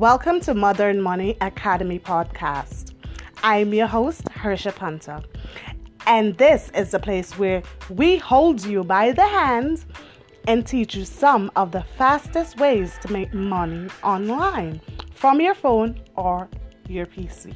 Welcome to Modern Money Academy podcast. I'm your host, Harsha Panta, and this is the place where we hold you by the hand and teach you some of the fastest ways to make money online from your phone or your PC.